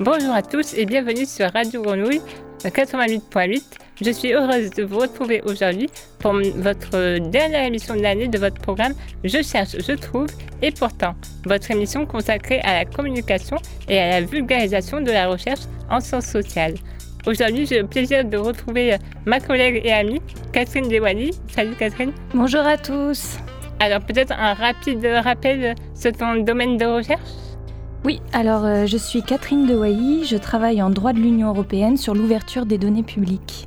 Bonjour à tous et bienvenue sur Radio Grenouille 88.8. Je suis heureuse de vous retrouver aujourd'hui pour votre dernière émission de l'année de votre programme Je cherche, je trouve et pourtant, votre émission consacrée à la communication et à la vulgarisation de la recherche en sciences sociales. Aujourd'hui, j'ai le plaisir de retrouver ma collègue et amie Catherine Dewali. Salut Catherine. Bonjour à tous. Alors peut-être un rapide rappel sur ton domaine de recherche? Oui, alors euh, je suis Catherine Dewailly, je travaille en droit de l'Union européenne sur l'ouverture des données publiques.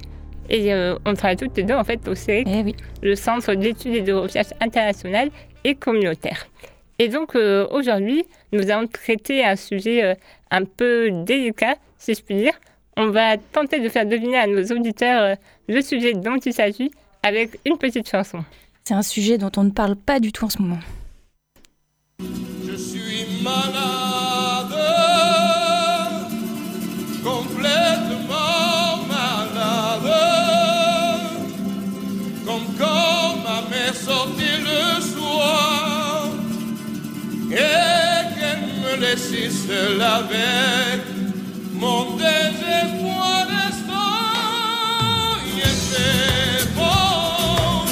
Et euh, on travaille toutes les deux en fait au CEREC, eh le Centre d'études et de recherche internationale et communautaire. Et donc euh, aujourd'hui, nous allons traiter un sujet un peu délicat, si je puis dire. On va tenter de faire deviner à nos auditeurs le sujet dont il s'agit avec une petite chanson. C'est un sujet dont on ne parle pas du tout en ce moment. Je suis malade. Laisser seul avec mon désespoir. Il fait bon,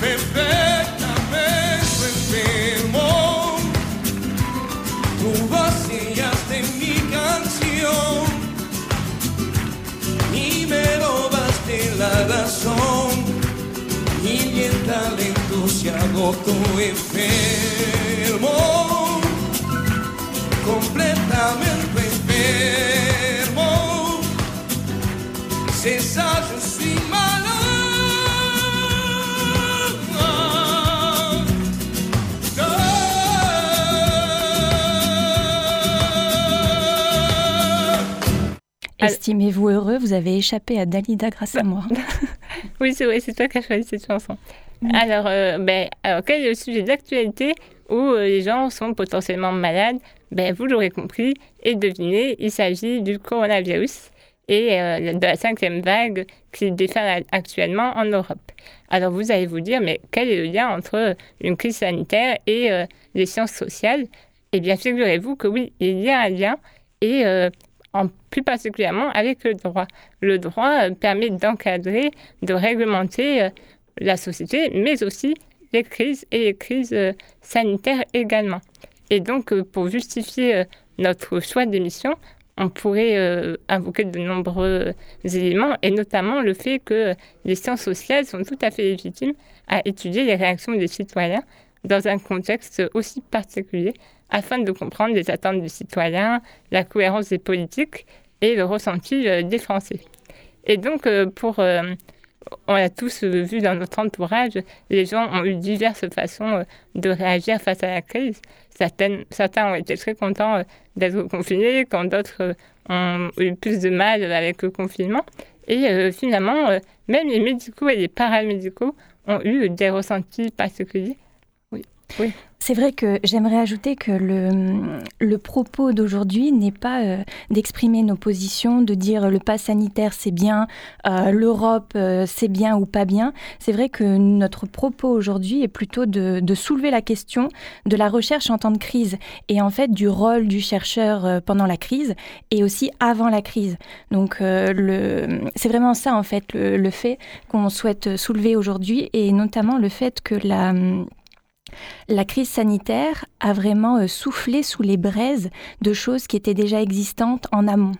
perfectamente enfermo. Tu vaciaste mi canción y me robaste la razón. Y bien talento se agotó enfermo completamente enfermo. C'est ça, je suis malade. Estimez-vous heureux, vous avez échappé à Dalida grâce à moi. oui, c'est vrai, c'est toi qui as choisi cette chanson. Alors, euh, ben, alors, quel est le sujet d'actualité? Où euh, les gens sont potentiellement malades ben, vous l'aurez compris et devinez, il s'agit du coronavirus et euh, de la cinquième vague qui déferle actuellement en Europe. Alors vous allez vous dire, mais quel est le lien entre une crise sanitaire et euh, les sciences sociales? Eh bien, figurez-vous que oui, il y a un lien et euh, en plus particulièrement avec le droit. Le droit permet d'encadrer, de réglementer la société, mais aussi les crises et les crises sanitaires également. Et donc, euh, pour justifier euh, notre choix d'émission, on pourrait euh, invoquer de nombreux éléments, et notamment le fait que les sciences sociales sont tout à fait légitimes à étudier les réactions des citoyens dans un contexte aussi particulier, afin de comprendre les attentes des citoyens, la cohérence des politiques et le ressenti des Français. Et donc, pour on a tous vu dans notre entourage, les gens ont eu diverses façons de réagir face à la crise. Certains ont été très contents euh, d'être confinés, quand d'autres euh, ont eu plus de mal avec le confinement. Et euh, finalement, même les médicaux et les paramédicaux ont eu des ressentis particuliers. C'est vrai que j'aimerais ajouter que le, propos d'aujourd'hui n'est pas euh, d'exprimer nos positions, de dire le pass sanitaire c'est bien, euh, l'Europe euh, c'est bien ou pas bien. C'est vrai que notre propos aujourd'hui est plutôt de, soulever la question de la recherche en temps de crise et en fait du rôle du chercheur pendant la crise et aussi avant la crise. Donc c'est vraiment ça en fait le fait qu'on souhaite soulever aujourd'hui et notamment le fait que la la crise sanitaire a vraiment euh, soufflé sous les braises de choses qui étaient déjà existantes en amont.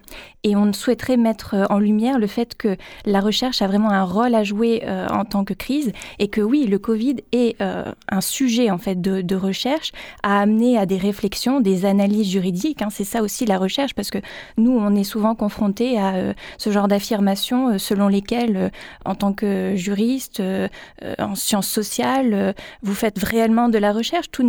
Et on souhaiterait mettre euh, en lumière le fait que la recherche a vraiment un rôle à jouer euh, en tant que crise et que oui, le Covid est un sujet en fait de, recherche à amener à des réflexions, des analyses juridiques. Hein. C'est ça aussi la recherche parce que nous, on est souvent confrontés à ce genre d'affirmations selon lesquelles, en tant que juriste, en sciences sociales, vous faites réellement de la recherche. Tout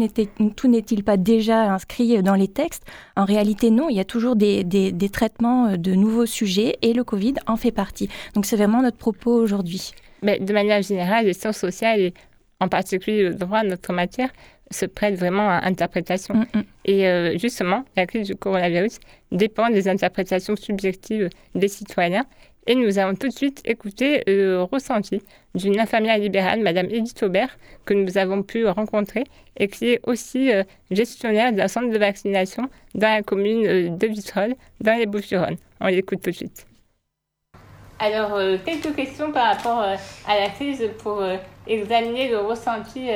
n'est-il pas déjà inscrit dans les textes? En réalité, non. Il y a toujours des, des traitements de nouveaux sujets et le Covid en fait partie. Donc c'est vraiment notre propos aujourd'hui. Mais de manière générale, les sciences sociales et en particulier le droit, notre matière, se prête vraiment à interprétation. Mm, mm. Et justement, la crise du coronavirus dépend des interprétations subjectives des citoyens. Et nous allons tout de suite écouter le ressenti d'une infirmière libérale, Madame Edith Aubert, que nous avons pu rencontrer et qui est aussi gestionnaire d'un centre de vaccination dans la commune de Vitrolles, dans les Bouches-du-Rhône. On l'écoute tout de suite. Alors, euh, quelques questions par rapport euh, à la crise pour euh, examiner le ressenti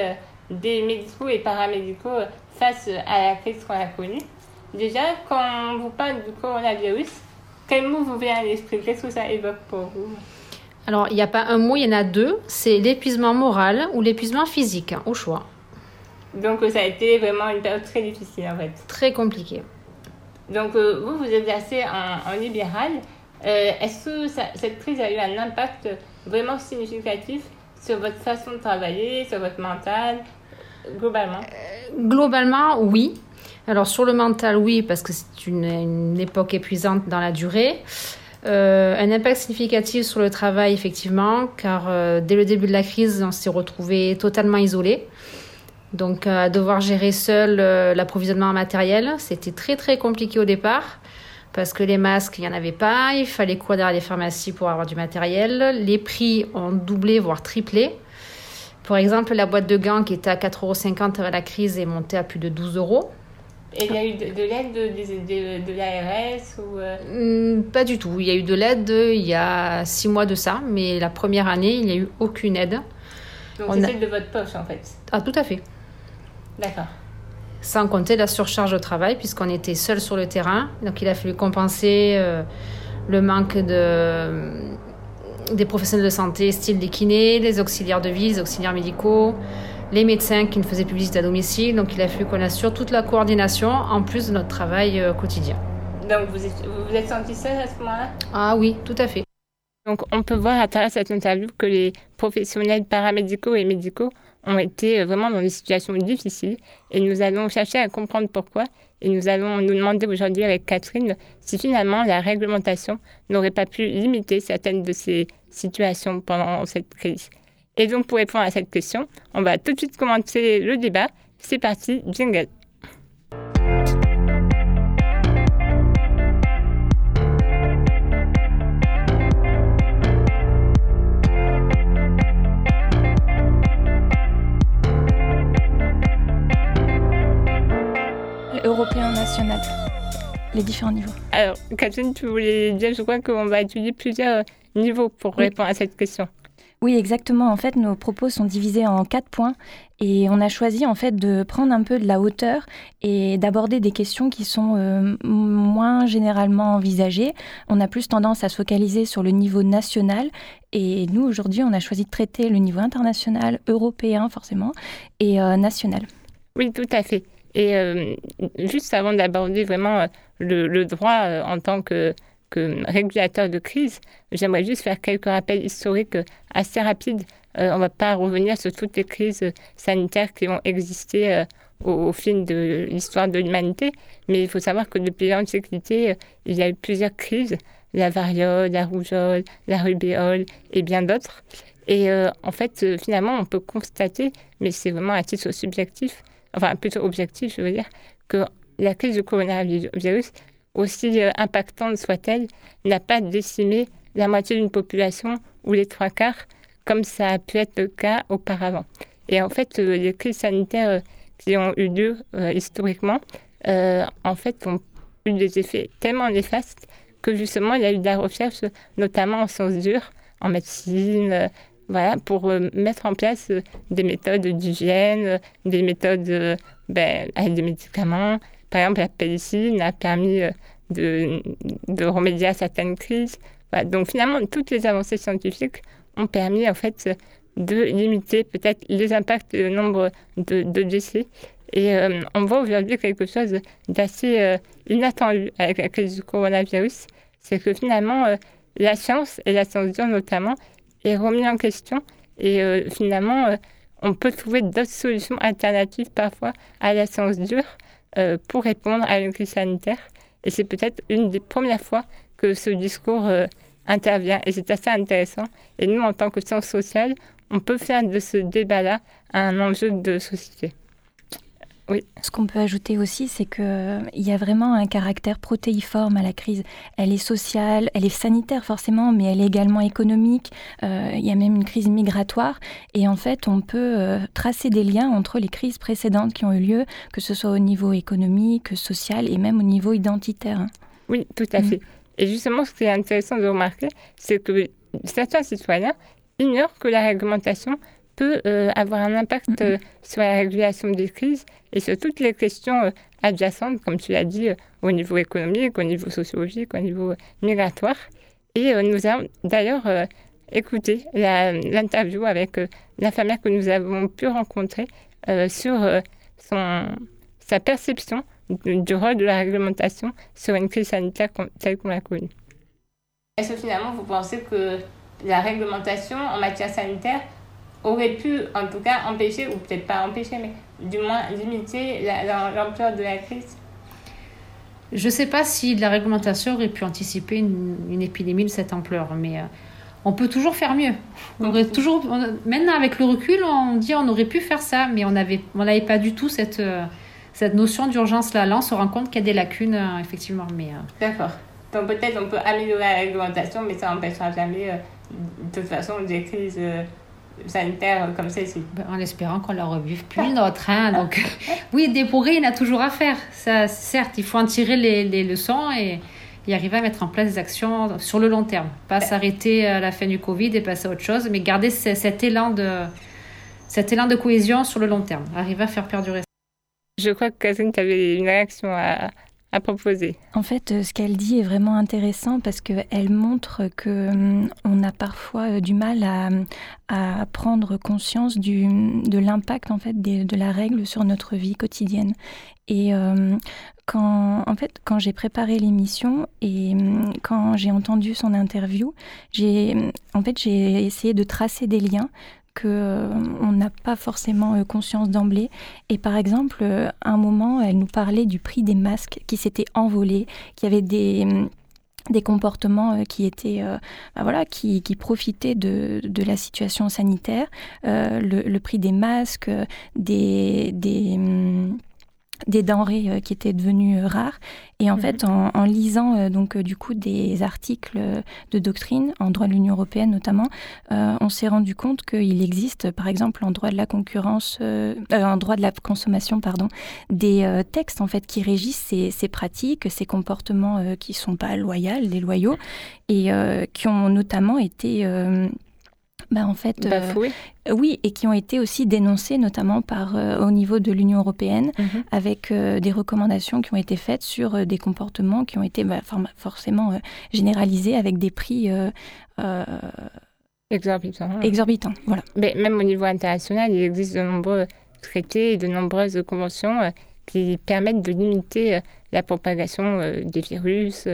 des médicaux et paramédicaux face à la crise qu'on a connue. Déjà, quand on vous parle du coronavirus, quel mot vous vient à l'esprit? Qu'est-ce que ça évoque pour vous? Alors, il n'y a pas un mot, il y en a deux. C'est l'épuisement moral ou l'épuisement physique, hein, au choix. Donc, ça a été vraiment une période très difficile, en fait. Très compliqué. Donc, vous, vous exercez en, en libéral. Euh, est-ce que cette crise a eu un impact vraiment significatif sur votre façon de travailler, sur votre mental, globalement? Euh, Globalement, oui. Alors sur le mental, oui, parce que c'est une, époque épuisante dans la durée. Euh, un impact significatif sur le travail, effectivement, car dès le début de la crise, on s'est retrouvé totalement isolé. Donc, à devoir gérer seul l'approvisionnement matériel, c'était très très compliqué au départ parce que les masques, il n'y en avait pas, il fallait courir derrière les pharmacies pour avoir du matériel. Les prix ont doublé, voire triplé. Par exemple, la boîte de gants qui était à 4,50 euros avant la crise est montée à plus de 12 euros. Et il y a eu de, l'aide de, de, l'ARS ou euh? hmm, Pas du tout. Il y a eu de l'aide il y a six mois de ça, mais la première année, il n'y a eu aucune aide. Donc c'est celle de votre poche en fait Ah, tout à fait. D'accord sans compter la surcharge de travail puisqu'on était seul sur le terrain. Donc il a fallu compenser euh, le manque de, des professionnels de santé, style des kinés, les auxiliaires de vie, les auxiliaires médicaux, les médecins qui ne faisaient plus visite à domicile. Donc il a fallu qu'on assure toute la coordination en plus de notre travail euh, quotidien. Donc vous vous, êtes senti seul à ce moment-là? Ah oui, tout à fait. Donc on peut voir à travers cette interview que les professionnels paramédicaux et médicaux ont été euh, vraiment dans des situations difficiles et nous allons chercher à comprendre pourquoi et nous allons nous demander aujourd'hui avec Catherine si finalement la réglementation n'aurait pas pu limiter certaines de ces situations pendant cette crise. Et donc pour répondre à cette question, on va tout de suite commencer le débat. C'est parti, jingle. européen, national Les différents niveaux. Alors, Catherine, tu voulais dire, je crois qu'on va étudier plusieurs niveaux pour répondre à cette question. Oui, exactement. En fait, nos propos sont divisés en quatre points et on a choisi en fait de prendre un peu de la hauteur et d'aborder des questions qui sont euh, moins généralement envisagées. On a plus tendance à se focaliser sur le niveau national et nous aujourd'hui, on a choisi de traiter le niveau international, européen forcément et euh, national. Oui, tout à fait. Et euh, juste avant d'aborder vraiment le, droit en tant que, régulateur de crise, j'aimerais juste faire quelques rappels historiques assez rapides. on ne va pas revenir sur toutes les crises sanitaires qui ont existé au, fil de l'histoire de l'humanité, mais il faut savoir que depuis l'Antiquité, il y a eu plusieurs crises, la variole, la rougeole, la rubéole et bien d'autres. Et en fait, finalement, on peut constater, mais c'est vraiment à titre subjectif, enfin plutôt objectif, je veux dire, que la crise du coronavirus, aussi euh, impactante soit-elle, n'a pas décimé la moitié d'une population ou les trois quarts, comme ça a pu être le cas auparavant. Et en fait, euh, les crises sanitaires euh, qui ont eu lieu historiquement, en fait, ont eu des effets tellement néfastes que justement, il y a eu de la recherche, notamment en sciences dures, en médecine, voilà, pour mettre en place des méthodes d'hygiène, des méthodes ben, avec des médicaments. Par exemple, la pénicilline a permis de, de, remédier à certaines crises. Donc finalement, toutes les avancées scientifiques ont permis en fait de limiter peut-être les impacts le nombre de, décès. Et on voit aujourd'hui quelque chose d'assez inattendu avec la crise du coronavirus, c'est que finalement, la science, et la science dure notamment, est remis en question. Et euh, finalement, euh, on peut trouver d'autres solutions alternatives parfois à la science dure euh, pour répondre à une crise sanitaire. Et c'est peut-être une des premières fois que ce discours intervient. Et c'est assez intéressant. Et nous, en tant que sciences sociales, on peut faire de ce débat-là un enjeu de société. Oui. Ce qu'on peut ajouter aussi, c'est qu'il y a vraiment un caractère protéiforme à la crise. Elle est sociale, elle est sanitaire forcément, mais elle est également économique. il y a même une crise migratoire. Et en fait, on peut tracer des liens entre les crises précédentes qui ont eu lieu, que ce soit au niveau économique, social et même au niveau identitaire. Oui, tout à mm. fait. Et justement, ce qui est intéressant de remarquer, c'est que certains citoyens ignorent que la réglementation peut euh, avoir un impact mm-hmm. euh, sur la régulation des crises et sur toutes les questions euh, adjacentes, comme tu l'as dit, au niveau économique, au niveau sociologique, au niveau migratoire. Et nous avons d'ailleurs écouté l'interview avec l'infirmière que nous avons pu rencontrer sur son, sa perception du rôle de la réglementation sur une crise sanitaire telle qu'on la connaît. Est-ce que finalement vous pensez que la réglementation en matière sanitaire aurait pu en tout cas empêcher, ou peut-être pas empêcher, mais du moins limiter l'ampleur de la crise Je ne sais pas si la réglementation aurait pu anticiper une, épidémie de cette ampleur, mais euh, on peut toujours faire mieux. On aurait toujours, maintenant avec le recul, on dit on aurait pu faire ça, mais on n'avait on pas du tout cette... Euh, cette notion d'urgence-là. Là, on se rend compte qu'il y a des lacunes, euh, effectivement. Mais, D'accord. Donc peut-être on peut améliorer la réglementation, mais ça n'empêchera jamais, de toute façon, des crises sanitaires comme celle-ci. Ben, en espérant qu'on ne la revive plus, notre. Hein, donc, oui, des progrès, il y en a toujours à faire. Ça, certes, il faut en tirer les, les leçons et, et, arriver à mettre en place des actions sur le long terme. Pas s'arrêter à la fin du Covid et passer à autre chose, mais garder cet élan de, cet élan de cohésion sur le long terme. Arriver à faire perdurer je crois que Catherine, tu avais une réaction à, à proposer. En fait, euh, ce qu'elle dit est vraiment intéressant parce qu'elle montre que hum, on a parfois euh, du mal à, à prendre conscience du, de l'impact en fait de la règle sur notre vie quotidienne. Et hum, quand, en fait, quand j'ai préparé l'émission et hum, quand j'ai entendu son interview, j'ai en fait j'ai essayé de tracer des liens qu'on euh, n'a pas forcément euh, conscience d'emblée. Et par exemple, euh, à un moment, elle nous parlait du prix des masques qui s'était envolé, qui avait des hum, des comportements qui étaient bah voilà qui, qui profitaient de, de, la situation sanitaire le, prix des masques des, des hum, des denrées euh, qui étaient devenues euh, rares. Et en mhm. fait, en, lisant euh, donc du coup des articles de doctrine en droit de l'Union européenne notamment, on s'est rendu compte qu'il existe, par exemple, en droit de la concurrence, en droit de la consommation, pardon, des textes en fait qui régissent ces, ces pratiques, ces comportements qui sont pas loyaux, déloyaux, et qui ont notamment été bah, en fait, euh, oui, et qui ont été aussi dénoncés notamment par euh, au niveau de l'Union européenne, mhm. avec euh, des recommandations qui ont été faites sur des comportements qui ont été bah, forcément généralisés avec des prix exorbitants. Exorbitants, voilà. Mais même au niveau international, il existe de nombreux traités et de nombreuses conventions qui permettent de limiter la propagation des virus,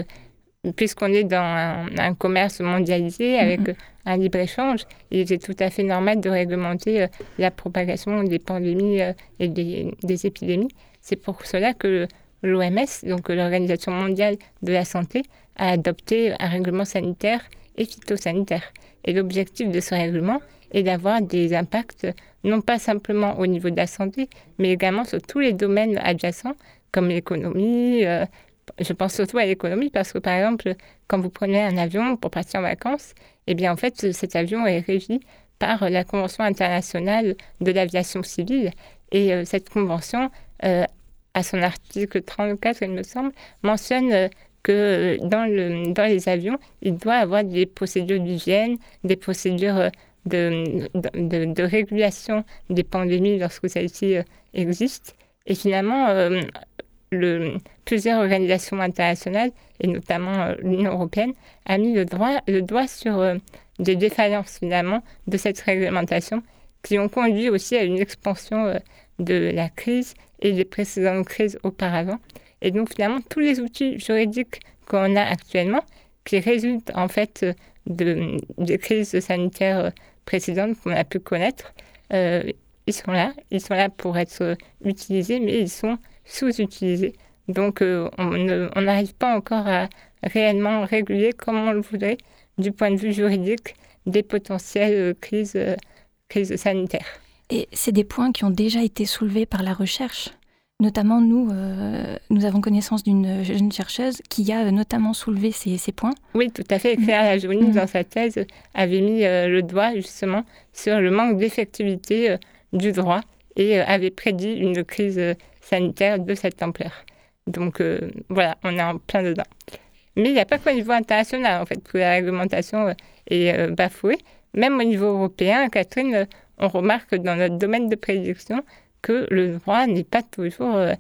puisqu'on est dans un, commerce mondialisé avec mhm. un libre-échange, il était tout à fait normal de réglementer euh, la propagation des pandémies euh, et des, épidémies. C'est pour cela que l'OMS, donc l'Organisation mondiale de la santé, a adopté un règlement sanitaire et phytosanitaire. Et l'objectif de ce règlement est d'avoir des impacts non pas simplement au niveau de la santé, mais également sur tous les domaines adjacents comme l'économie, euh, je pense surtout à l'économie parce que, par exemple, quand vous prenez un avion pour partir en vacances, eh bien, en fait, cet avion est régi par la Convention internationale de l'aviation civile. Et euh, cette convention, euh, à son article 34, il me semble, mentionne euh, que dans, le, dans les avions, il doit avoir des procédures d'hygiène, des procédures de, régulation des pandémies lorsque celles-ci existent. Et finalement, plusieurs organisations internationales, et notamment euh, l'Union européenne, a mis le doigt sur euh, des défaillances finalement de cette réglementation qui ont conduit aussi à une expansion euh, de la crise et des précédentes crises auparavant. Et donc finalement, tous les outils juridiques qu'on a actuellement, qui résultent en fait de, des crises sanitaires précédentes qu'on a pu connaître, ils sont là, ils sont là pour être utilisés, mais ils sont sous-utilisés. Donc, euh, on n'arrive pas encore à réellement réguler comme on le voudrait du point de vue juridique des potentielles euh, crises, euh, crises sanitaires. Et c'est des points qui ont déjà été soulevés par la recherche. Notamment, nous, euh, nous avons connaissance d'une jeune chercheuse qui a notamment soulevé ces, ces points. Oui, tout à fait. Claire Lajourny, mmh. dans sa thèse, avait mis le doigt justement sur le manque d'effectivité du droit et avait prédit une crise sanitaire de cette ampleur. Donc voilà, on est en plein dedans. Mais il n'y a pas qu'au niveau international, en fait, que la réglementation est bafouée. Même au niveau européen, Catherine, on remarque dans notre domaine de prédiction que le droit n'est pas toujours euh,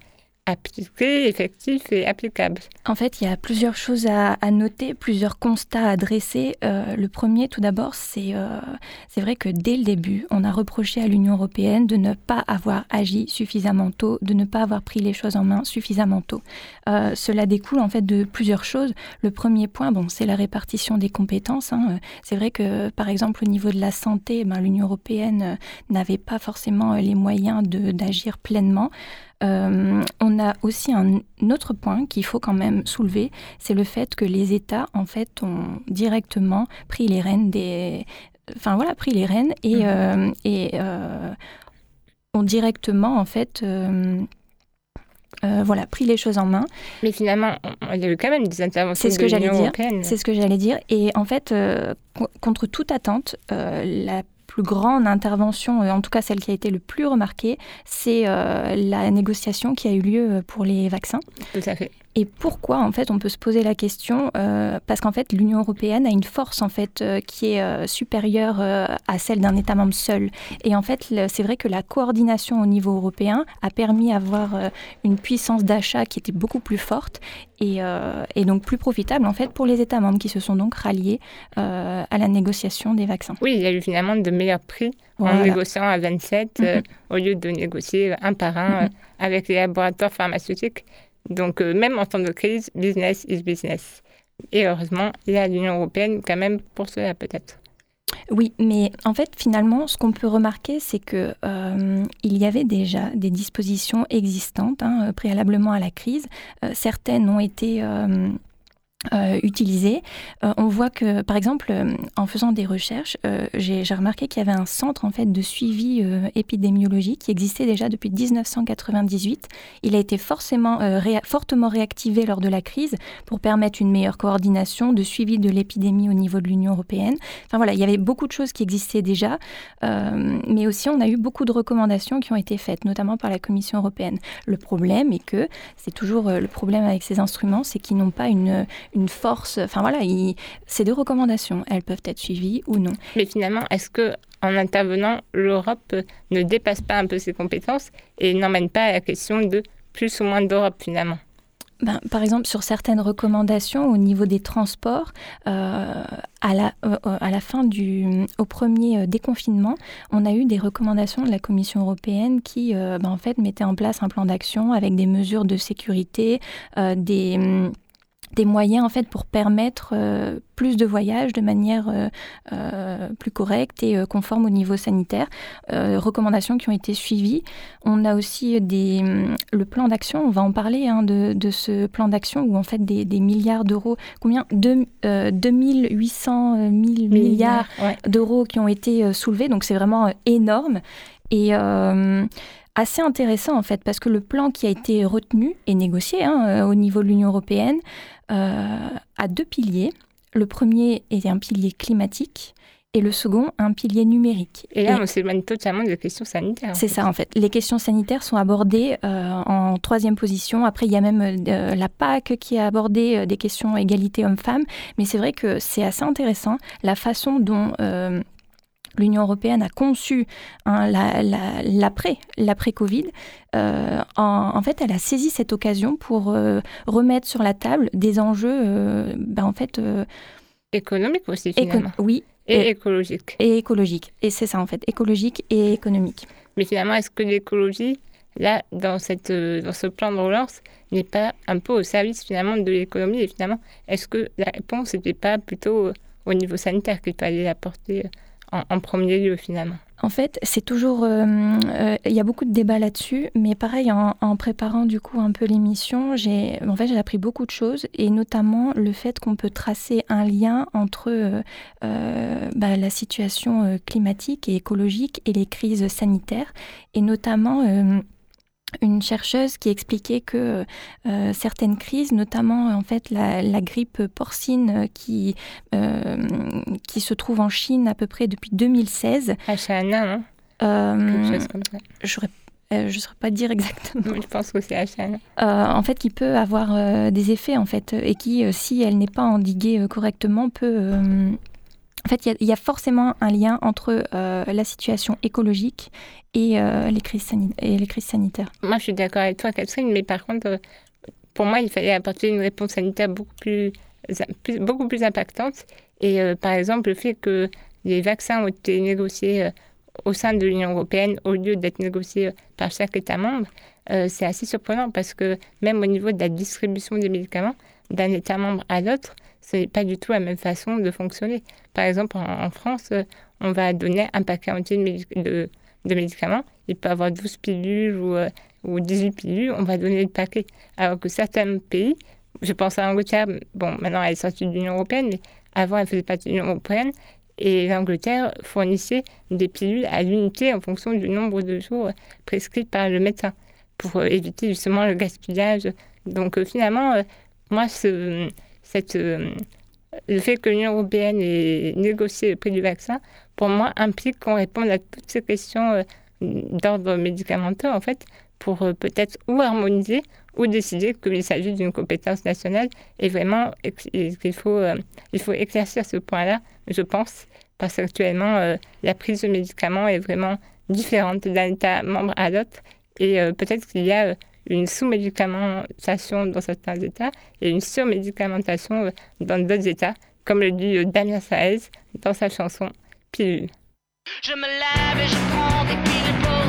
appliqué, effectif et applicable. En fait, il y a plusieurs choses à, noter, plusieurs constats à dresser. Euh, le premier, tout d'abord, c'est euh, c'est vrai que dès le début, on a reproché à l'Union européenne de ne pas avoir agi suffisamment tôt, de ne pas avoir pris les choses en main suffisamment tôt. Euh, cela découle en fait de plusieurs choses. Le premier point, bon, c'est la répartition des compétences. Hein. C'est vrai que, par exemple, au niveau de la santé, ben, l'Union européenne n'avait pas forcément les moyens d'agir pleinement. Euh, on a aussi un autre point qu'il faut quand même soulever, c'est le fait que les États, en fait, ont directement pris les rênes des... Enfin voilà, pris les rênes et, mhm. euh, et euh, ont directement, en fait... voilà, pris les choses en main. Mais finalement, il y a eu quand même des interventions C'est ce que j'allais dire. C'est ce que j'allais dire. Et en fait, contre toute attente, la plus grande intervention, euh, en tout cas celle qui a été le plus remarquée, c'est euh, la négociation qui a eu lieu euh, pour les vaccins. Tout à fait. Et pourquoi en fait on peut se poser la question parce qu'en fait l'Union européenne a une force en fait qui est supérieure à celle d'un État membre seul. Et en fait c'est vrai que la coordination au niveau européen a permis d'avoir une puissance d'achat qui était beaucoup plus forte et, et, donc plus profitable en fait pour les États membres qui se sont donc ralliés à la négociation des vaccins. Oui, il y a eu finalement de meilleurs prix en négociant à 27 euh, mhm. au lieu de négocier un par un mhm. euh, avec les laboratoires pharmaceutiques. Donc, euh, même en temps de crise, business is business. Et heureusement, il y a l'Union européenne quand même pour cela peut-être. Oui, mais en fait, finalement, ce qu'on peut remarquer, c'est que il y avait déjà des dispositions existantes hein, préalablement à la crise. certaines ont été euh, utilisé. Euh, on voit que, par exemple, euh, en faisant des recherches, j'ai remarqué qu'il y avait un centre en fait de suivi épidémiologique qui existait déjà depuis 1998. Il a été forcément, fortement réactivé lors de la crise pour permettre une meilleure coordination de suivi de l'épidémie au niveau de l'Union européenne. Enfin voilà, il y avait beaucoup de choses qui existaient déjà, mais aussi on a eu beaucoup de recommandations qui ont été faites, notamment par la Commission européenne. Le problème est que c'est toujours le problème avec ces instruments, c'est qu'ils n'ont pas une une force. Enfin voilà, ces deux recommandations, elles peuvent être suivies ou non. Mais finalement, est-ce que en intervenant, l'Europe ne dépasse pas un peu ses compétences et n'emmène pas à la question de plus ou moins d'Europe finalement? Ben, par exemple, sur certaines recommandations au niveau des transports, euh, à, la, euh, à la fin du, au premier euh, déconfinement, on a eu des recommandations de la Commission européenne qui, ben, en fait, mettaient en place un plan d'action avec des mesures de sécurité, des des moyens en fait pour permettre euh, plus de voyages de manière euh, euh, plus correcte et conforme au niveau sanitaire. recommandations qui ont été suivies. On a aussi des, hum, le plan d'action, on va en parler hein, de, de, ce plan d'action où en fait des, des milliards d'euros, combien? De, 2800 milliards d'euros qui ont été soulevés, donc c'est vraiment énorme. Et assez intéressant en fait, parce que le plan qui a été retenu et négocié hein, au niveau de l'Union européenne euh, a deux piliers. Le premier est un pilier climatique et le second, un pilier numérique. Et là, on s'éloigne totalement des questions sanitaires. C'est ça, en fait. Les questions sanitaires sont abordées euh, en troisième position. Après, il y a même euh, la PAC qui a abordé des questions égalité homme-femme. Mais c'est vrai que c'est assez intéressant la façon dont l'Union européenne a conçu hein, l'après, l'après Covid, euh, en, fait, elle a saisi cette occasion pour euh, remettre sur la table des enjeux, euh, ben, en fait, économiques aussi finalement. oui. Et, écologiques. Et écologiques. Et c'est ça en fait, écologique et économique. Mais finalement, est-ce que l'écologie, là, dans, cette, dans ce plan de relance, n'est pas un peu au service finalement de l'économie Et finalement, est-ce que la réponse n'était pas plutôt au niveau sanitaire qu'il fallait apporter en, premier lieu finalement en fait, c'est toujours. Euh, euh, il y a beaucoup de débats là-dessus, mais pareil, en, préparant du coup un peu l'émission, j'ai en fait, appris beaucoup de choses, et notamment le fait qu'on peut tracer un lien entre euh, bah, la situation climatique et écologique et les crises sanitaires, et notamment une chercheuse qui expliquait que euh, certaines crises, notamment en fait la, grippe porcine qui, euh, qui se trouve en Chine à peu près depuis 2016. H1N1, non? euh, Je ne saurais pas dire exactement. je pense que c'est H1N1. en fait, qui peut avoir des effets, en fait, et qui, si elle n'est pas endiguée correctement, peut en fait, il y, a forcément un lien entre euh, la situation écologique et, euh, les crises et les crises sanitaires. Moi, je suis d'accord avec toi, Catherine, mais par contre, euh, pour moi, il fallait apporter une réponse sanitaire beaucoup plus impactante. Et par exemple, le fait que les vaccins ont été négociés au sein de l'Union européenne au lieu d'être négociés par chaque État membre, c'est assez surprenant parce que même au niveau de la distribution des médicaments d'un État membre à l'autre, ce n'est pas du tout la même façon de fonctionner. Par exemple, en, France, on va donner un paquet entier de, de, médicaments. Il peut avoir 12 pilules ou, euh, ou 18 pilules, on va donner le paquet. Alors que certains pays, je pense à l'Angleterre, bon, maintenant elle est sortie de l'Union européenne, mais avant elle faisait partie de l'Union européenne, et l'Angleterre fournissait des pilules à l'unité en fonction du nombre de jours prescrits par le médecin pour euh, éviter justement le gaspillage. Donc euh, finalement, moi, ce, euh, le fait que l'Union européenne ait négocié le prix du vaccin, pour moi, implique qu'on réponde à toutes ces questions euh, d'ordre médicamenteux, en fait, pour euh, peut-être ou harmoniser ou décider qu'il s'agit d'une compétence nationale. Et vraiment, il faut, il faut éclaircir ce point-là, je pense, parce qu'actuellement, la prise de médicaments est vraiment différente d'un État membre à l'autre. Et peut-être qu'il y a une sous-médicamentation dans certains États et une surmédicamentation dans d'autres États, comme le dit euh, Damien Saez dans sa chanson Pilule. Je me et je prends des pilules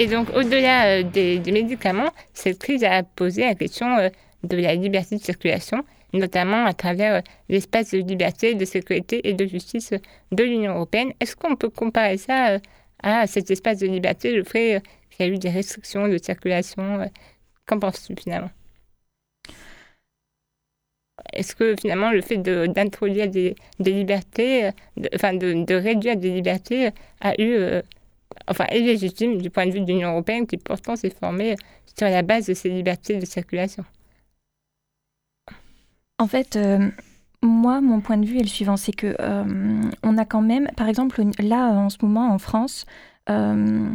Et donc, au-delà euh, des, médicaments, cette crise a posé la question euh, de la liberté de circulation, notamment à travers euh, l'espace de liberté, de sécurité et de justice de l'Union européenne. Est-ce qu'on peut comparer ça à cet espace de liberté, le fait qu'il y a eu des restrictions de circulation Qu'en penses-tu finalement? Est-ce que finalement le fait d'introduire des, libertés, enfin de, de, réduire des libertés, a eu enfin, est légitime du point de vue de l'Union européenne qui pourtant s'est formée sur la base de ces libertés de circulation. En fait, euh, moi, mon point de vue est le suivant, c'est que euh, on a quand même, par exemple, là en ce moment en France, euh,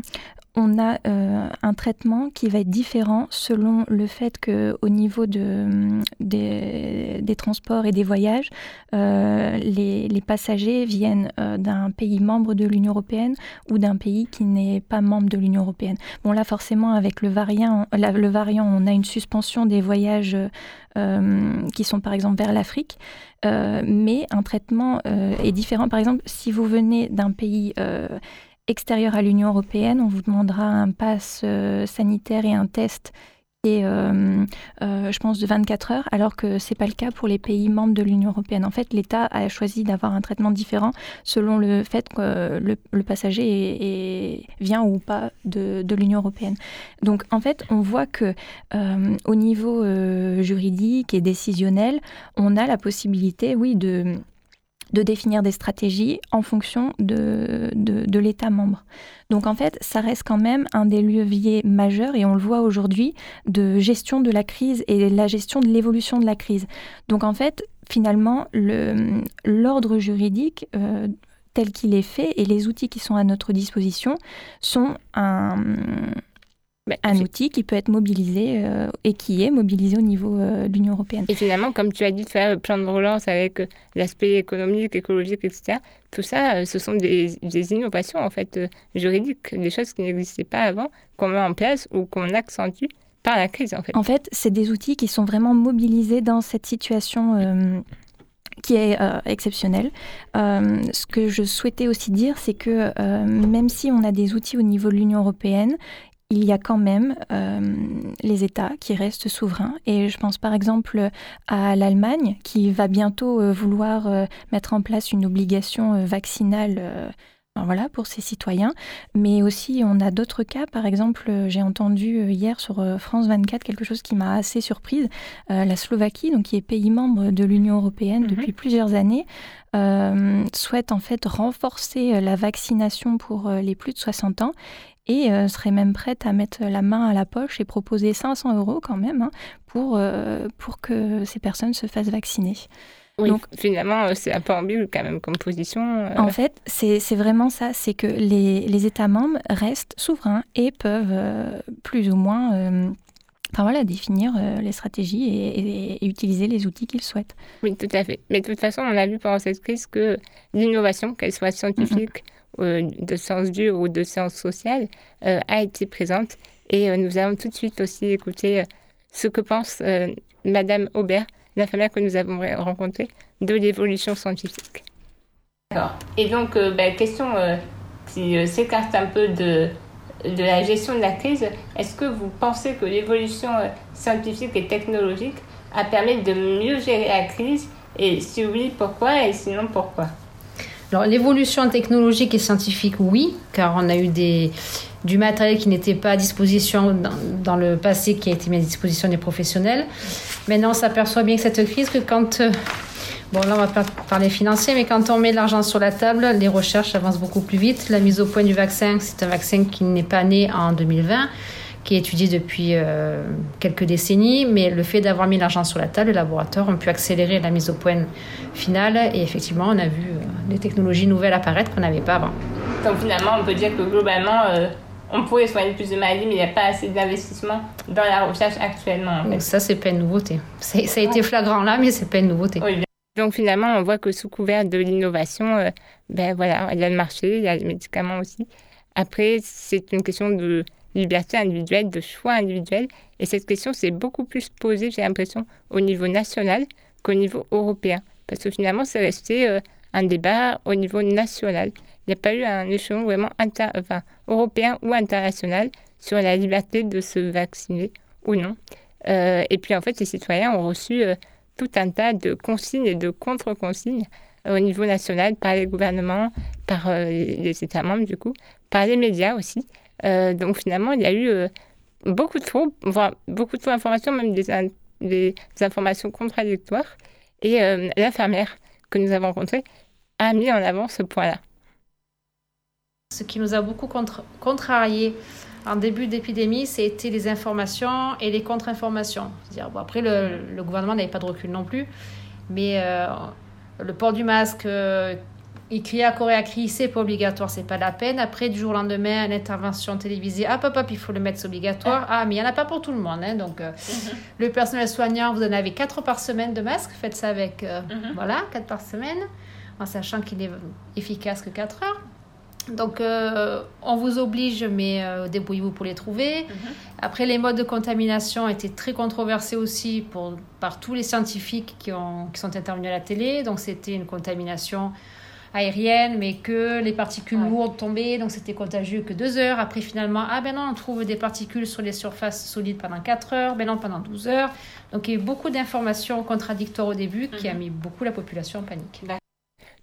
on a euh, un traitement qui va être différent selon le fait que au niveau de, des, transports et des voyages, euh, les, passagers viennent euh, d'un pays membre de l'Union européenne ou d'un pays qui n'est pas membre de l'Union européenne. Bon là forcément avec le variant, le variant, on a une suspension des voyages qui sont par exemple vers l'Afrique, mais un traitement est différent. Par exemple, si vous venez d'un pays extérieur à l'Union européenne, on vous demandera un pass euh, sanitaire et un test et euh, euh, je pense de 24 heures, alors que c'est pas le cas pour les pays membres de l'Union européenne. En fait, l'État a choisi d'avoir un traitement différent selon le fait que le, passager vient ou pas de, de l'Union européenne. Donc, en fait, on voit que au niveau juridique et décisionnel, on a la possibilité, oui, de de définir des stratégies en fonction de, de, l'État membre. Donc en fait, ça reste quand même un des leviers majeurs, et on le voit aujourd'hui, de gestion de la crise et la gestion de l'évolution de la crise. Donc en fait, finalement, l'ordre juridique euh, tel qu'il est fait et les outils qui sont à notre disposition sont un, bah, un outil qui peut être mobilisé euh, et qui est mobilisé au niveau euh, de l'Union européenne. Et finalement, comme tu as dit, faire le plan de relance avec euh, l'aspect économique, écologique, etc., tout ça, ce sont des, innovations en fait juridiques, des choses qui n'existaient pas avant, qu'on met en place ou qu'on accentue par la crise en fait. En fait, c'est des outils qui sont vraiment mobilisés dans cette situation qui est exceptionnelle. ce que je souhaitais aussi dire, c'est que même si on a des outils au niveau de l'Union européenne, il y a quand même euh, les États qui restent souverains. Et je pense par exemple à l'Allemagne qui va bientôt vouloir mettre en place une obligation vaccinale voilà, pour ses citoyens. Mais aussi, on a d'autres cas. Par exemple, euh, j'ai entendu euh, hier sur euh, France 24 quelque chose qui m'a assez surprise. la Slovaquie, donc qui est pays membre de l'Union européenne mhm. depuis plusieurs années, souhaite en fait renforcer la vaccination pour les plus de 60 ans et serait même prête à mettre la main à la poche et proposer 500 euros quand même hein, pour, pour que ces personnes se fassent vacciner. Donc, finalement, euh, c'est un peu ambigu quand même comme position. Euh. En fait, c'est vraiment ça, c'est que les, les, États membres restent souverains et peuvent euh, plus ou moins enfin voilà, définir les stratégies et, utiliser les outils qu'ils souhaitent. Oui, tout à fait. Mais de toute façon, on a vu pendant cette crise que l'innovation, qu'elle soit scientifique, de sciences dures ou de sciences sociales, a été présente. Et nous allons tout de suite aussi écouter ce que pense Madame Aubert l'infirmière que nous avons rencontrée de l'évolution scientifique. D'accord. Et donc, euh, ben, question euh, qui euh, s'écarte un peu de, de la gestion de la crise, est-ce que vous pensez que l'évolution scientifique et technologique a permis de mieux gérer la crise? Et si oui, pourquoi? Et sinon, pourquoi? Alors l'évolution technologique et scientifique, oui, car on a eu des, du matériel qui n'était pas à disposition dans, le passé, qui a été mis à disposition des professionnels. Maintenant, on s'aperçoit bien que cette crise, que quand... Euh, bon, là, on va pas parler financier, mais quand on met l'argent sur la table, les recherches avancent beaucoup plus vite. La mise au point du vaccin, c'est un vaccin qui n'est pas né en 2020 qui est étudié depuis euh, quelques décennies, mais le fait d'avoir mis l'argent sur la table, les laboratoires ont pu accélérer la mise au point finale et effectivement, on a vu euh, des technologies nouvelles apparaître qu'on n'avait pas avant. Donc finalement, on peut dire que globalement, on pourrait soigner plus de maladies, mais il n'y a pas assez d'investissement dans la recherche actuellement. En Ça, c'est pas une nouveauté. Ça a été flagrant là, mais c'est pas une nouveauté. Donc finalement, on voit que sous couvert de l'innovation, euh, ben voilà, il y a le marché, il y a les médicaments aussi. Après, c'est une question de liberté individuelle, de choix individuel. Et cette question s'est beaucoup plus posée, j'ai l'impression, au niveau national qu'au niveau européen. Parce que finalement, c'est resté euh, un débat au niveau national. Il n'y a pas eu un échelon vraiment européen ou international sur la liberté de se vacciner ou non. Euh, et puis en fait, les citoyens ont reçu euh, tout un tas de consignes et de contre-consignes euh, au niveau national par les gouvernements, par les États membres du coup, par les médias aussi. Donc finalement, il y a eu beaucoup de faux, voire beaucoup de faux informations, même des, informations contradictoires. Et l'infirmière que nous avons rencontrée a mis en avant ce point-là. Ce qui nous a beaucoup contre contrarié en début d'épidémie, c'était les informations et les contre-informations. Bon, après, le, gouvernement n'avait pas de recul non plus, mais euh, le port du masque, euh, il criait à Corée à cri, c'est pas obligatoire, c'est pas la peine. Après, du jour au lendemain, une intervention télévisée, ah, hop, hop, il faut le mettre, c'est obligatoire. Ah, mais il n'y en a pas pour tout le monde. Hein, donc, euh, le personnel soignant, vous en avez 4 par semaine de masque, faites ça avec, mhm. voilà, 4 par semaine, en sachant qu'il est efficace que 4 heures. Donc, euh, on vous oblige, mais euh, débrouillez-vous pour les trouver. Mhm. Après, les modes de contamination étaient très controversés aussi pour, par tous les scientifiques qui, ont, qui sont intervenus à la télé. Donc, c'était une contamination aérienne, mais que les particules lourdes tombaient, donc c'était contagieux que deux heures. Après, finalement, ah ben non, on trouve des particules sur les surfaces solides pendant 4 heures, ben non, pendant 12 heures. Donc, il y a eu beaucoup d'informations contradictoires au début qui a mhm. mis beaucoup la population en panique.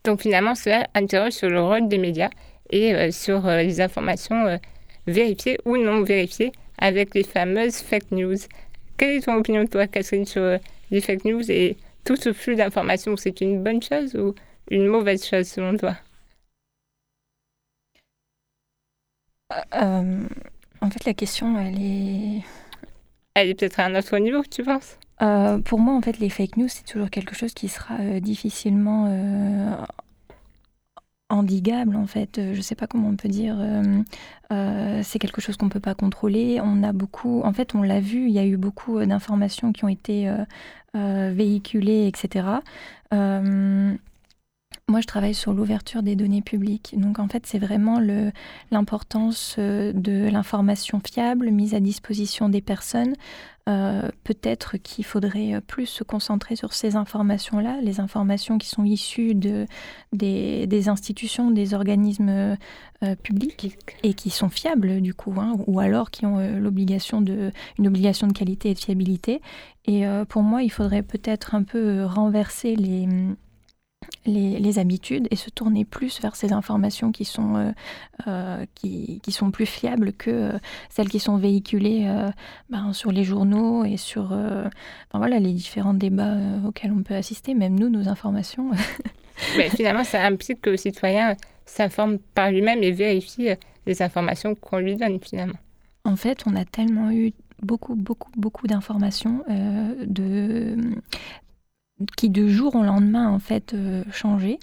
Donc, finalement, cela interroge sur le rôle des médias et euh, sur euh, les informations euh, vérifiées ou non vérifiées avec les fameuses fake news. Quelle est ton opinion, toi, Catherine, sur les fake news et tout ce flux d'informations? C'est une bonne chose ou une mauvaise chose selon toi En fait, la question, elle est... Elle est peut-être à un autre niveau, tu penses? Pour moi, en fait, les fake news, c'est toujours quelque chose qui sera difficilement endigable en fait. Je sais pas comment on peut dire. Euh, euh, c'est quelque chose qu'on peut pas contrôler. On a beaucoup, en fait, on l'a vu. Il y a eu beaucoup euh, d'informations qui ont été véhiculées, etc. moi, je travaille sur l'ouverture des données publiques. Donc, en fait, c'est vraiment l'importance de l'information fiable mise à disposition des personnes peut-être qu'il faudrait plus se concentrer sur ces informations-là, les informations qui sont issues de, des, institutions, des organismes publics et qui sont fiables du coup, hein, ou alors qui ont l'obligation de, une obligation de qualité et de fiabilité. Et pour moi, il faudrait peut-être un peu renverser les les, habitudes et se tourner plus vers ces informations qui sont, euh, euh, qui, qui, sont plus fiables que euh, celles qui sont véhiculées ben, sur les journaux et sur voilà, les différents débats auxquels on peut assister, même nous, nos informations. Mais finalement, ça implique que le citoyen s'informe par lui-même et vérifie les informations qu'on lui donne finalement. En fait, on a tellement eu beaucoup, beaucoup, beaucoup d'informations de qui de jour au lendemain en fait euh, changeait.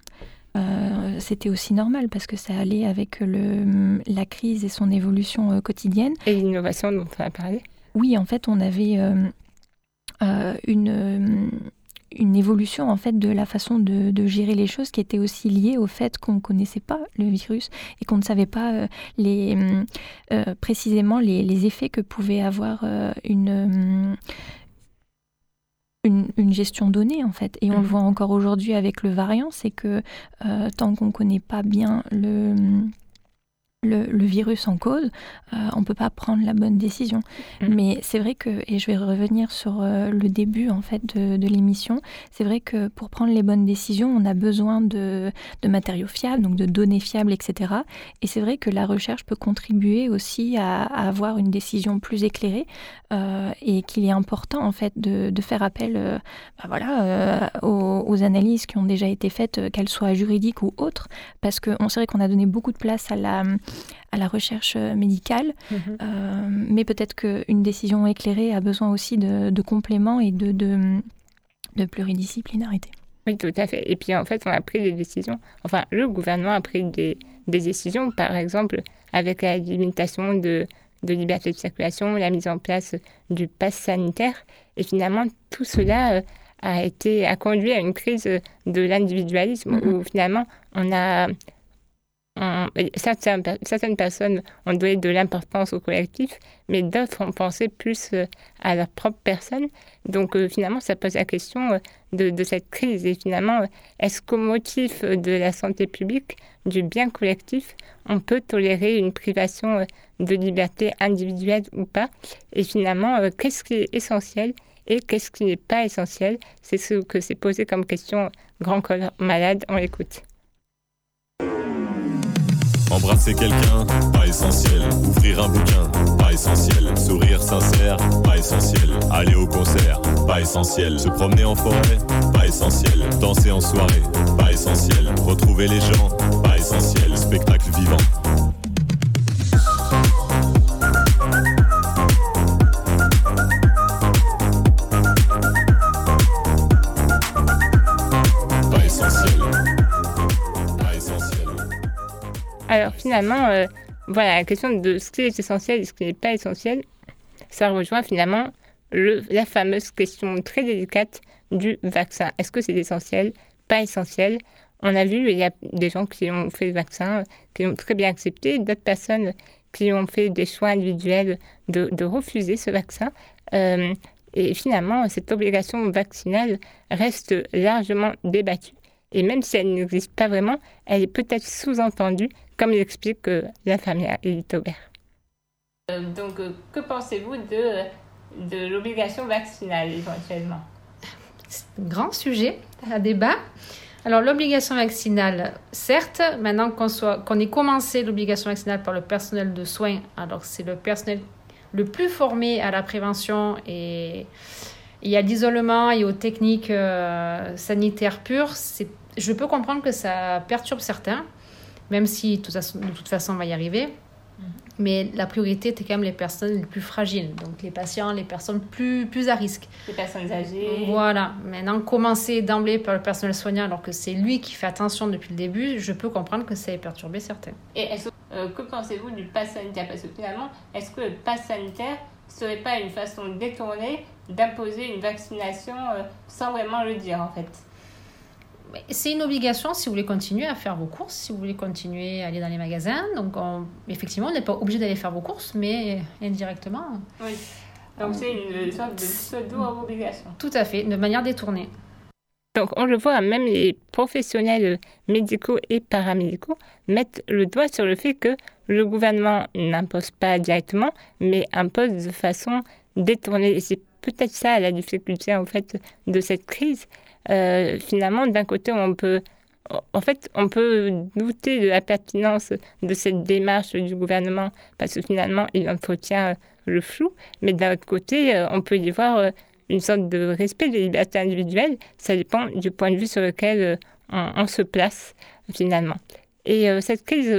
Euh, c'était aussi normal parce que ça allait avec le, la crise et son évolution euh, quotidienne. Et l'innovation dont on a parlé Oui, en fait, on avait une, une évolution en fait de la façon de, de, gérer les choses qui était aussi liée au fait qu'on ne connaissait pas le virus et qu'on ne savait pas les, précisément les, les, effets que pouvait avoir une une, gestion donnée en fait. Et on le mhm. voit encore aujourd'hui avec le variant, c'est que euh, tant qu'on ne connaît pas bien le, le, virus en cause, euh, on ne peut pas prendre la bonne décision. Mm. Mais c'est vrai que, et je vais revenir sur euh, le début en fait de, l'émission, c'est vrai que pour prendre les bonnes décisions, on a besoin de, matériaux fiables, donc de données fiables, etc. Et c'est vrai que la recherche peut contribuer aussi à, avoir une décision plus éclairée euh, et qu'il est important en fait de, faire appel bah voilà, aux, aux, analyses qui ont déjà été faites, qu'elles soient juridiques ou autres, parce qu'on sait qu'on a donné beaucoup de place à la à la recherche euh, médicale, mhm. euh, mais peut-être qu'une décision éclairée a besoin aussi de, compléments et de, de, pluridisciplinarité. Oui, tout à fait. Et puis en fait, on a pris des décisions, enfin le gouvernement a pris des, décisions, par exemple avec la limitation de, de liberté de circulation, la mise en place du pass sanitaire. Et finalement, tout cela euh, a, été, a conduit à une crise de l'individualisme mhm. où finalement, on a certaines, certaines personnes ont donné de l'importance au collectif, mais d'autres ont pensé plus euh, à leur propre personne. Donc euh, finalement, ça pose la question euh, de, de cette crise. Et finalement, est-ce qu'au motif de la santé publique, du bien collectif, on peut tolérer une privation de liberté individuelle ou pas? Et finalement, qu'est-ce qui est essentiel et qu'est-ce qui n'est pas essentiel? C'est ce que s'est posé comme question Grand Corps Malade. On l'écoute. Embrasser quelqu'un, pas essentiel. Ouvrir un bouquin, pas essentiel. Sourire sincère, pas essentiel. Aller au concert, pas essentiel. Se promener en forêt, pas essentiel. Danser en soirée, pas essentiel. Retrouver les gens, finalement, euh, voilà, la question de ce qui est essentiel et ce qui n'est pas essentiel, ça rejoint finalement le, la fameuse question très délicate du vaccin. Est-ce que c'est essentiel, pas essentiel? On a vu, il y a des gens qui ont fait le vaccin, qui ont très bien accepté, d'autres personnes qui ont fait des choix individuels de, refuser ce vaccin. Euh, et finalement, cette obligation vaccinale reste largement débattue. Et même si elle n'existe pas vraiment, elle est peut-être sous-entendue comme l'explique euh, l'infirmière Edith Aubert. Euh, donc, euh, que pensez-vous de, de l'obligation vaccinale éventuellement? C'est un grand sujet à débat. Alors, l'obligation vaccinale, certes, maintenant qu'on qu'on ait commencé l'obligation vaccinale par le personnel de soins, alors c'est le personnel le plus formé à la prévention et, et à l'isolement et aux techniques sanitaires pures, je peux comprendre que ça perturbe certains même si de toute façon, on va y arriver. Mhm. Mais la priorité était quand même les personnes les plus fragiles, donc les patients, les personnes plus, plus à risque. Les personnes âgées. Voilà. Maintenant, commencer d'emblée par le personnel soignant alors que c'est lui qui fait attention depuis le début, je peux comprendre que ça ait perturbé certains. Et euh, que pensez-vous du pass sanitaire? Parce que finalement, est-ce que le pass sanitaire serait pas une façon détournée d'imposer une vaccination euh, sans vraiment le dire en fait? C'est une obligation si vous voulez continuer à faire vos courses, si vous voulez continuer à aller dans les magasins. Donc, effectivement, on n'est pas obligé d'aller faire vos courses, mais indirectement. Oui. Donc c'est une sorte de pseudo-obligation. Tout à fait, de manière détournée. Donc on le voit, même les professionnels médicaux et paramédicaux mettent le doigt sur le fait que le gouvernement n'impose pas directement, mais impose de façon détournée. Et c'est peut-être ça la difficulté en fait de cette crise. Euh, finalement, d'un côté, on peut en fait, on peut douter de la pertinence de cette démarche du gouvernement parce que finalement, il entretient le flou. Mais d'un autre côté, euh, on peut y voir euh, une sorte de respect des libertés individuelles. Ça dépend du point de vue sur lequel on, se place finalement. Et cette crise,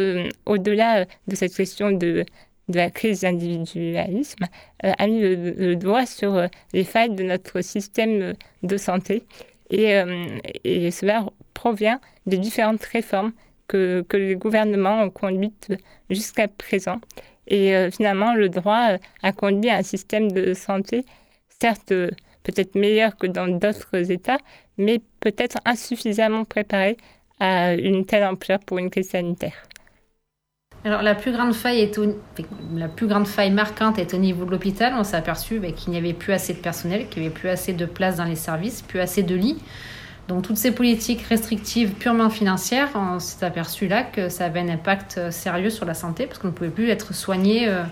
au-delà de cette question de, de la crise d'individualisme, a mis le, doigt sur les failles de notre système de santé. Et, et, cela provient des différentes réformes que, que les gouvernements ont conduites jusqu'à présent. Et euh, finalement, le droit euh, a conduit à un système de santé, certes euh, peut-être meilleur que dans d'autres États, mais peut-être insuffisamment préparé à une telle ampleur pour une crise sanitaire. Alors la plus grande faille est la plus grande faille marquante est au niveau de l'hôpital. On s'est aperçu bah, qu'il n'y avait plus assez de personnel, qu'il n'y avait plus assez de place dans les services, plus assez de lits. Donc toutes ces politiques restrictives purement financières, on s'est aperçu là que ça avait un impact euh, sérieux sur la santé parce qu'on ne pouvait plus être soigné euh,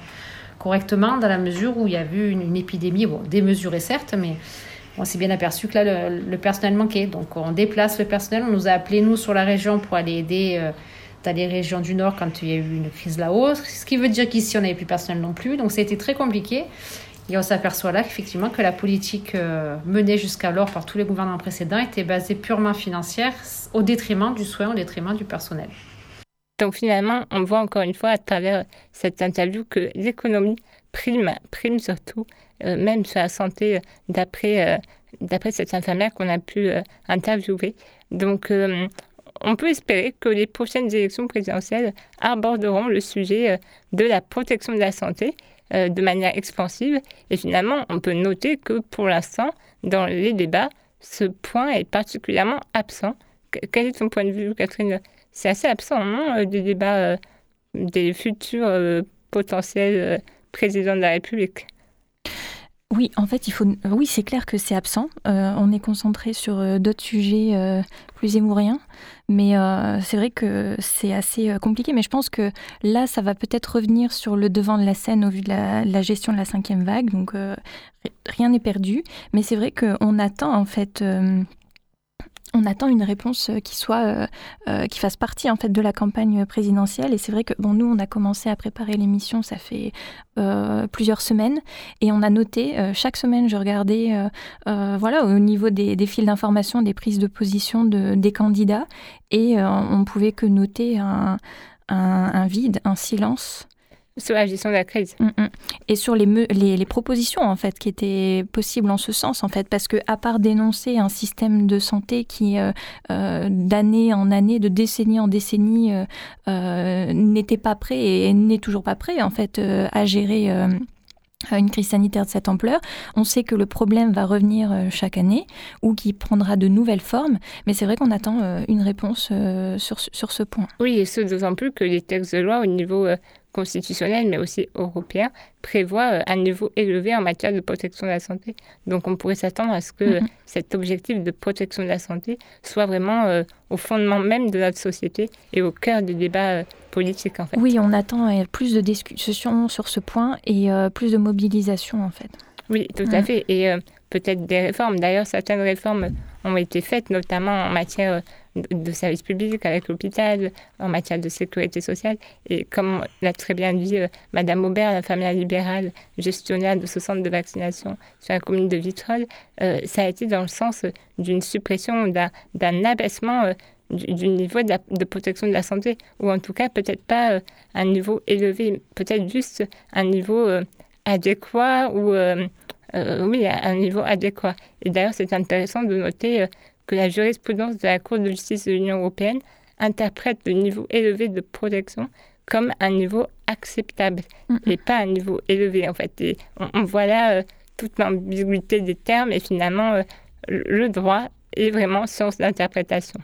correctement dans la mesure où il y a eu une, épidémie, démesurée certes, mais on s'est bien aperçu que là, le, personnel manquait. Donc on déplace le personnel, on nous a appelés, nous, sur la région pour aller aider euh, dans les régions du Nord quand il y a eu une crise là-haut, ce qui veut dire qu'ici, on n'avait plus personnel non plus. Donc été très compliqué. Et on s'aperçoit là qu'effectivement que la politique euh, menée jusqu'alors par tous les gouvernements précédents était basée purement financière au détriment du soin, au détriment du personnel. Donc finalement, on voit encore une fois à travers cette interview que l'économie prime, prime surtout, euh, même sur la santé euh, d'après d'après cette infirmière qu'on a pu interviewer. Donc on peut espérer que les prochaines élections présidentielles aborderont le sujet de la protection de la santé euh, de manière expansive. Et finalement, on peut noter que pour l'instant, dans les débats, ce point est particulièrement absent. Quel est ton point de vue, Catherine? C'est assez absent, non, euh, des débats euh, des futurs potentiels présidents de la République? Oui, en fait, il faut. Oui, c'est clair que c'est absent. on est concentré sur d'autres sujets plus émouriens. Mais euh, c'est vrai que c'est assez euh, compliqué. Mais je pense que là, ça va peut-être revenir sur le devant de la scène au vu de la, gestion de la cinquième vague. Donc euh, rien n'est perdu. Mais c'est vrai qu'on attend en fait on attend une réponse euh, qui soit euh, euh, qui fasse partie en fait de la campagne présidentielle. Et c'est vrai que bon nous on a commencé à préparer l'émission ça fait plusieurs semaines. Et on a noté chaque semaine je regardais voilà au niveau des, fils d'information des prises de position de, des candidats. Et on pouvait que noter un vide un silence sur la gestion de la crise. Mm, mm. Et sur les, les, les, propositions en fait qui étaient possibles en ce sens en fait parce que à part dénoncer un système de santé qui euh, euh, d'année en année, de décennie en décennie euh, n'était pas prêt et n'est toujours pas prêt en fait à gérer une crise sanitaire de cette ampleur. On sait que le problème va revenir chaque année ou qui prendra de nouvelles formes, mais c'est vrai qu'on attend une réponse sur, sur ce point. Oui, et ce d'autant plus que les textes de loi au niveau constitutionnel, mais aussi européen, prévoit euh, un niveau élevé en matière de protection de la santé. Donc on pourrait s'attendre à ce que mhm. cet objectif de protection de la santé soit vraiment euh, au fondement même de notre société et au cœur du débat euh, politique en fait. Oui, on attend plus de discussions sur ce point et plus de mobilisation en fait. Oui, tout à fait. Et peut-être des réformes. D'ailleurs, certaines réformes ont été faites, notamment en matière de services publics avec l'hôpital, en matière de sécurité sociale. Et comme l'a très bien dit euh, Madame Aubert, la famille libérale, gestionnaire de ce centre de vaccination sur la commune de Vitrolles, euh, ça a été dans le sens d'une suppression, d'un abaissement euh, du, niveau de, protection de la santé, ou en tout cas peut-être pas un niveau élevé, peut-être juste un niveau adéquat ou oui, un niveau adéquat. Et d'ailleurs, c'est intéressant de noter que la jurisprudence de la Cour de justice de l'Union européenne interprète le niveau élevé de protection comme un niveau acceptable et pas un niveau élevé en fait. Et on, voit là euh, toute l'ambiguïté des termes et finalement euh, le droit est vraiment science d'interprétation.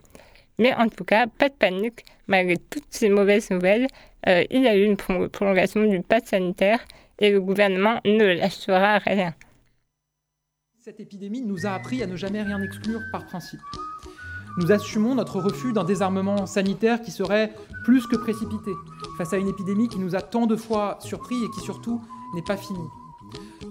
Mais en tout cas, pas de panique, malgré toutes ces mauvaises nouvelles, euh, il y a eu une prolongation du pass sanitaire et le gouvernement ne lâchera rien. Cette épidémie nous a appris à ne jamais rien exclure par principe. Nous assumons notre refus d'un désarmement sanitaire qui serait plus que précipité face à une épidémie qui nous a tant de fois surpris et qui surtout n'est pas finie.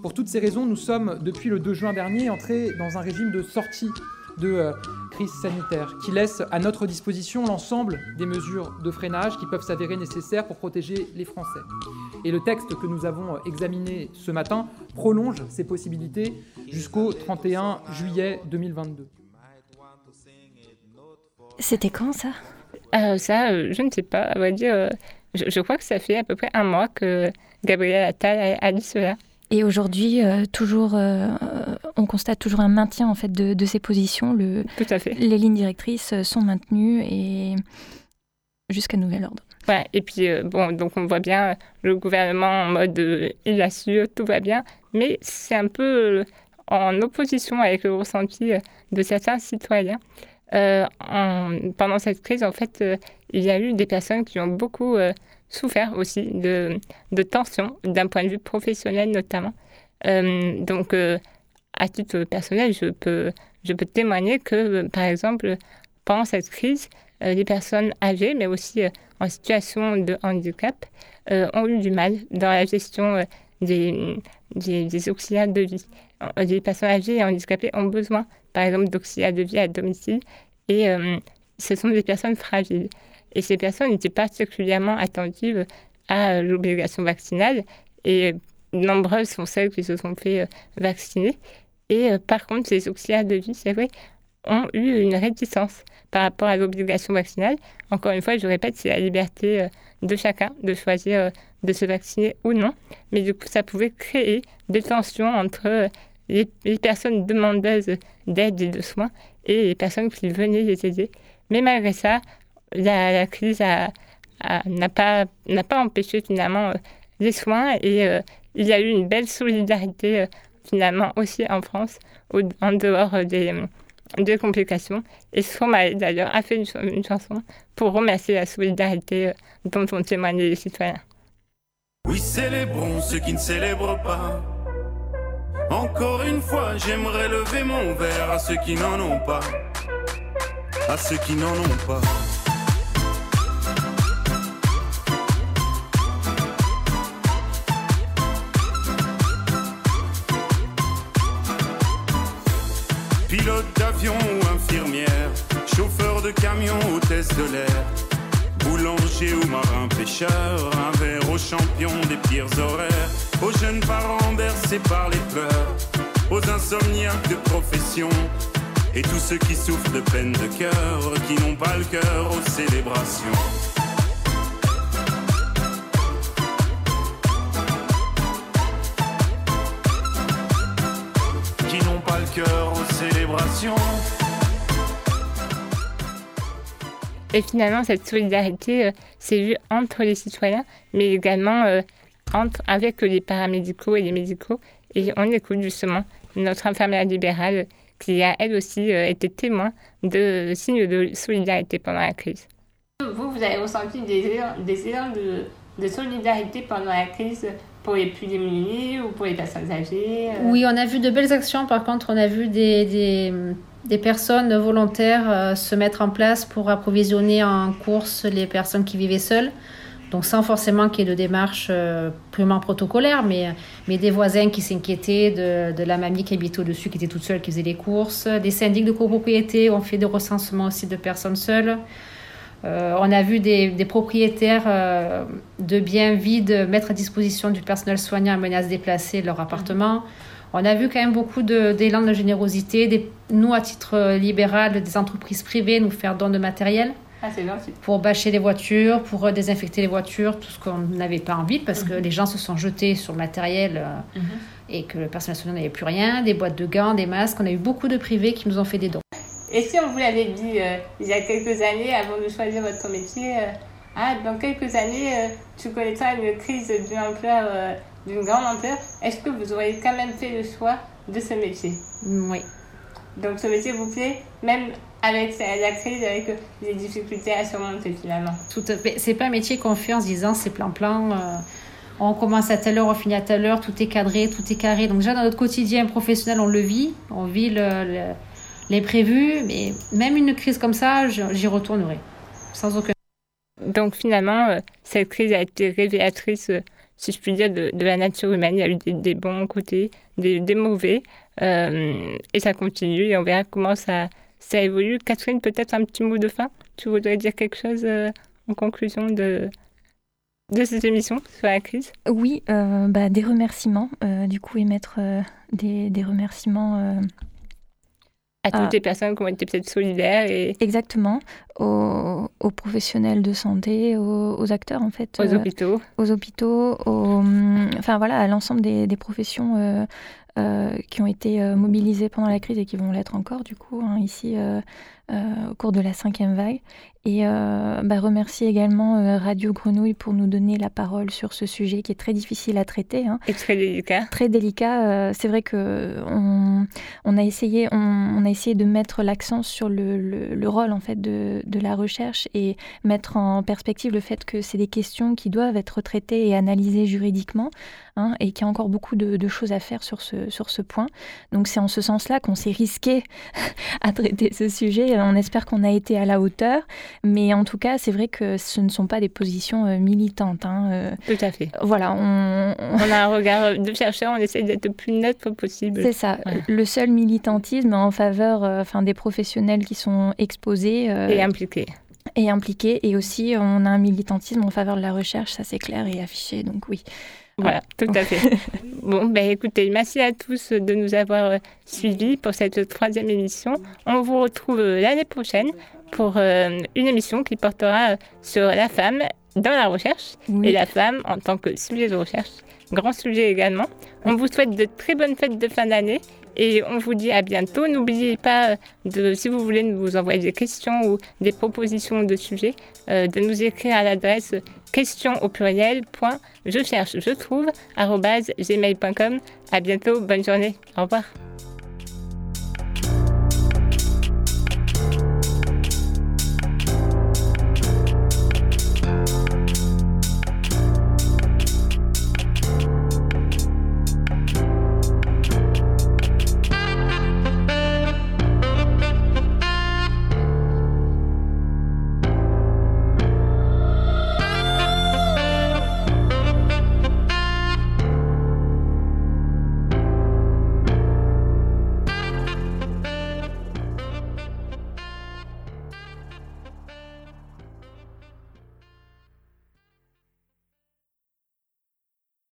Pour toutes ces raisons, nous sommes, depuis le 2 juin dernier, entrés dans un régime de sortie de euh, crise sanitaire qui laisse à notre disposition l'ensemble des mesures de freinage qui peuvent s'avérer nécessaires pour protéger les Français. Et le texte que nous avons examiné ce matin prolonge ces possibilités jusqu'au 31 juillet 2022. C'était quand ça? Euh, Ça, euh, je ne sais pas. À vrai dire, je, crois que ça fait à peu près un mois que Gabriel Attal a dit cela. Et aujourd'hui, euh, toujours, euh, on constate toujours un maintien en fait de, ces positions. Le, Tout à fait. Les lignes directrices sont maintenues et jusqu'à nouvel ordre. Ouais, et puis euh, bon, donc on voit bien le gouvernement en mode il assure, tout va bien, mais c'est un peu en opposition avec le ressenti de certains citoyens. En, pendant cette crise, en fait, il y a eu des personnes qui ont beaucoup souffert aussi de, de tensions, d'un point de vue professionnel notamment. Euh, donc, euh, à titre personnel, je peux, je peux témoigner que, par exemple, pendant cette crise, euh, les personnes âgées, mais aussi en situation de handicap, ont eu du mal dans la gestion des, des, des, auxiliaires de vie. Les personnes âgées et handicapées ont besoin, par exemple, d'auxiliaires de vie à domicile et ce sont des personnes fragiles. Et ces personnes étaient particulièrement attentives à l'obligation vaccinale et nombreuses sont celles qui se sont fait euh, vacciner. Et euh, par contre, les auxiliaires de vie, c'est vrai, ont eu une réticence par rapport à l'obligation vaccinale. Encore une fois, je répète, c'est la liberté euh, de chacun de choisir de se vacciner ou non. Mais du coup, ça pouvait créer des tensions entre les, personnes demandeuses d'aide et de soins et les personnes qui venaient les aider. Mais malgré ça, la, crise n'a pas, pas empêché finalement euh, les soins et euh, il y a eu une belle solidarité euh, finalement aussi en France en dehors des, des complications. Et Stromae d'ailleurs a fait une, une, chanson pour remercier la solidarité dont ont témoigné les citoyens. Oui, célébrons ceux qui ne célèbrent pas. Encore une fois, j'aimerais lever mon verre à ceux qui n'en ont pas. À ceux qui n'en ont pas. Pilote d'avion ou infirmière, chauffeur de camion, hôtesse de l'air, boulanger ou marin pêcheur, un verre aux champions des pires horaires, aux jeunes parents bercés par les pleurs, aux insomniaques de profession, et tous ceux qui souffrent de peine de cœur, qui n'ont pas le cœur aux célébrations. Cœur Et finalement, cette solidarité s'est vue entre les citoyens, mais également euh, entre, avec les paramédicaux et les médicaux. Et on écoute justement notre infirmière libérale qui a elle aussi euh, été témoin de signes de solidarité pendant la crise. Vous, vous avez ressenti des des élans de, de solidarité pendant la crise pour les plus démunis ou pour les personnes âgées euh? Oui, on a vu de belles actions. Par contre, on a vu des, des, personnes volontaires euh, se mettre en place pour approvisionner en course les personnes qui vivaient seules. Donc sans forcément qu'il y ait de démarches euh, purement protocolaires, mais, mais des voisins qui s'inquiétaient de, de, la mamie qui habitait au-dessus, qui était toute seule, qui faisait les courses. Des syndics de copropriété ont fait des recensements aussi de personnes seules. Euh, on a vu des, propriétaires euh, de biens vides mettre à disposition du personnel soignant à menace déplacer leur appartement. On a vu quand même beaucoup d'élan de, générosité. Des, nous, à titre libéral, des entreprises privées nous faire don de matériel. Ah, pour bâcher les voitures, pour désinfecter les voitures, tout ce qu'on n'avait pas envie parce que mhm. les gens se sont jetés sur le matériel euh, mhm. et que le personnel soignant n'avait plus rien, des boîtes de gants, des masques. On a eu beaucoup de privés qui nous ont fait des dons. Et si on vous l'avait dit euh, il y a quelques années, avant de choisir votre métier, euh, ah, dans quelques années, euh, tu connaîtras une crise d'une ampleur, d'une grande ampleur, est-ce que vous auriez quand même fait le choix de ce métier? Oui. Donc ce métier vous plaît, même avec la crise, avec les difficultés à surmonter finalement? Tout à fait. C'est pas un métier qu'on fait en se disant c'est plan-plan on commence à telle heure, on finit à telle heure, tout est cadré, tout est carré. Donc déjà dans notre quotidien professionnel, on le vit, on vit les prévus, mais même une crise comme ça, j'y retournerai, sans aucun. Donc finalement, euh, cette crise a été révélatrice, euh, si je puis dire, de, la nature humaine. Il y a eu des, bons côtés, des, mauvais, euh, et ça continue, et on verra comment ça, ça évolue. Catherine, peut-être un petit mot de fin? Tu voudrais dire quelque chose en conclusion de, de cette émission sur la crise? Oui, euh, bah, des remerciements, euh, du coup, émettre euh, des, des, remerciements. À toutes les personnes qui ont été peut-être solidaires. Et... Exactement, aux, aux, professionnels de santé, aux, acteurs en fait. Aux hôpitaux. Aux hôpitaux, hum, enfin voilà, à l'ensemble des, des, professions qui ont été mobilisées pendant la crise et qui vont l'être encore du coup, hein, ici au cours de la cinquième vague. Et euh, bah, remercier également euh, Radio Grenouille pour nous donner la parole sur ce sujet qui est très difficile à traiter. Hein. Et très délicat. Très délicat. Euh, c'est vrai que on, on, a essayé, on, a essayé de mettre l'accent sur le, le, rôle en fait de, de, la recherche et mettre en perspective le fait que c'est des questions qui doivent être traitées et analysées juridiquement hein, et qu'il y a encore beaucoup de, de, choses à faire sur ce, sur ce point. Donc c'est en ce sens-là qu'on s'est risqué à traiter ce sujet. On espère qu'on a été à la hauteur. Mais en tout cas, c'est vrai que ce ne sont pas des positions euh, militantes. Hein, euh. Tout à fait. Voilà, on, on... a un regard de chercheur, on essaie d'être le plus neutre possible. C'est ça. Le seul militantisme en faveur euh, enfin, des professionnels qui sont exposés. et impliqués. Et impliqués. Et aussi, on a un militantisme en faveur de la recherche, ça c'est clair et affiché. Donc oui. Voilà, tout à fait. bon, ben écoutez, merci à tous de nous avoir suivis pour cette troisième émission. On vous retrouve l'année prochaine pour euh, une émission qui portera sur la femme dans la recherche et la femme en tant que sujet de recherche. Grand sujet également. On vous souhaite de très bonnes fêtes de fin d'année et on vous dit à bientôt. N'oubliez pas, de, si vous voulez nous envoyer des questions ou des propositions de sujets, euh, de nous écrire à l'adresse question au pluriel point je cherche je trouve gmail.com. À bientôt, bonne journée, au revoir.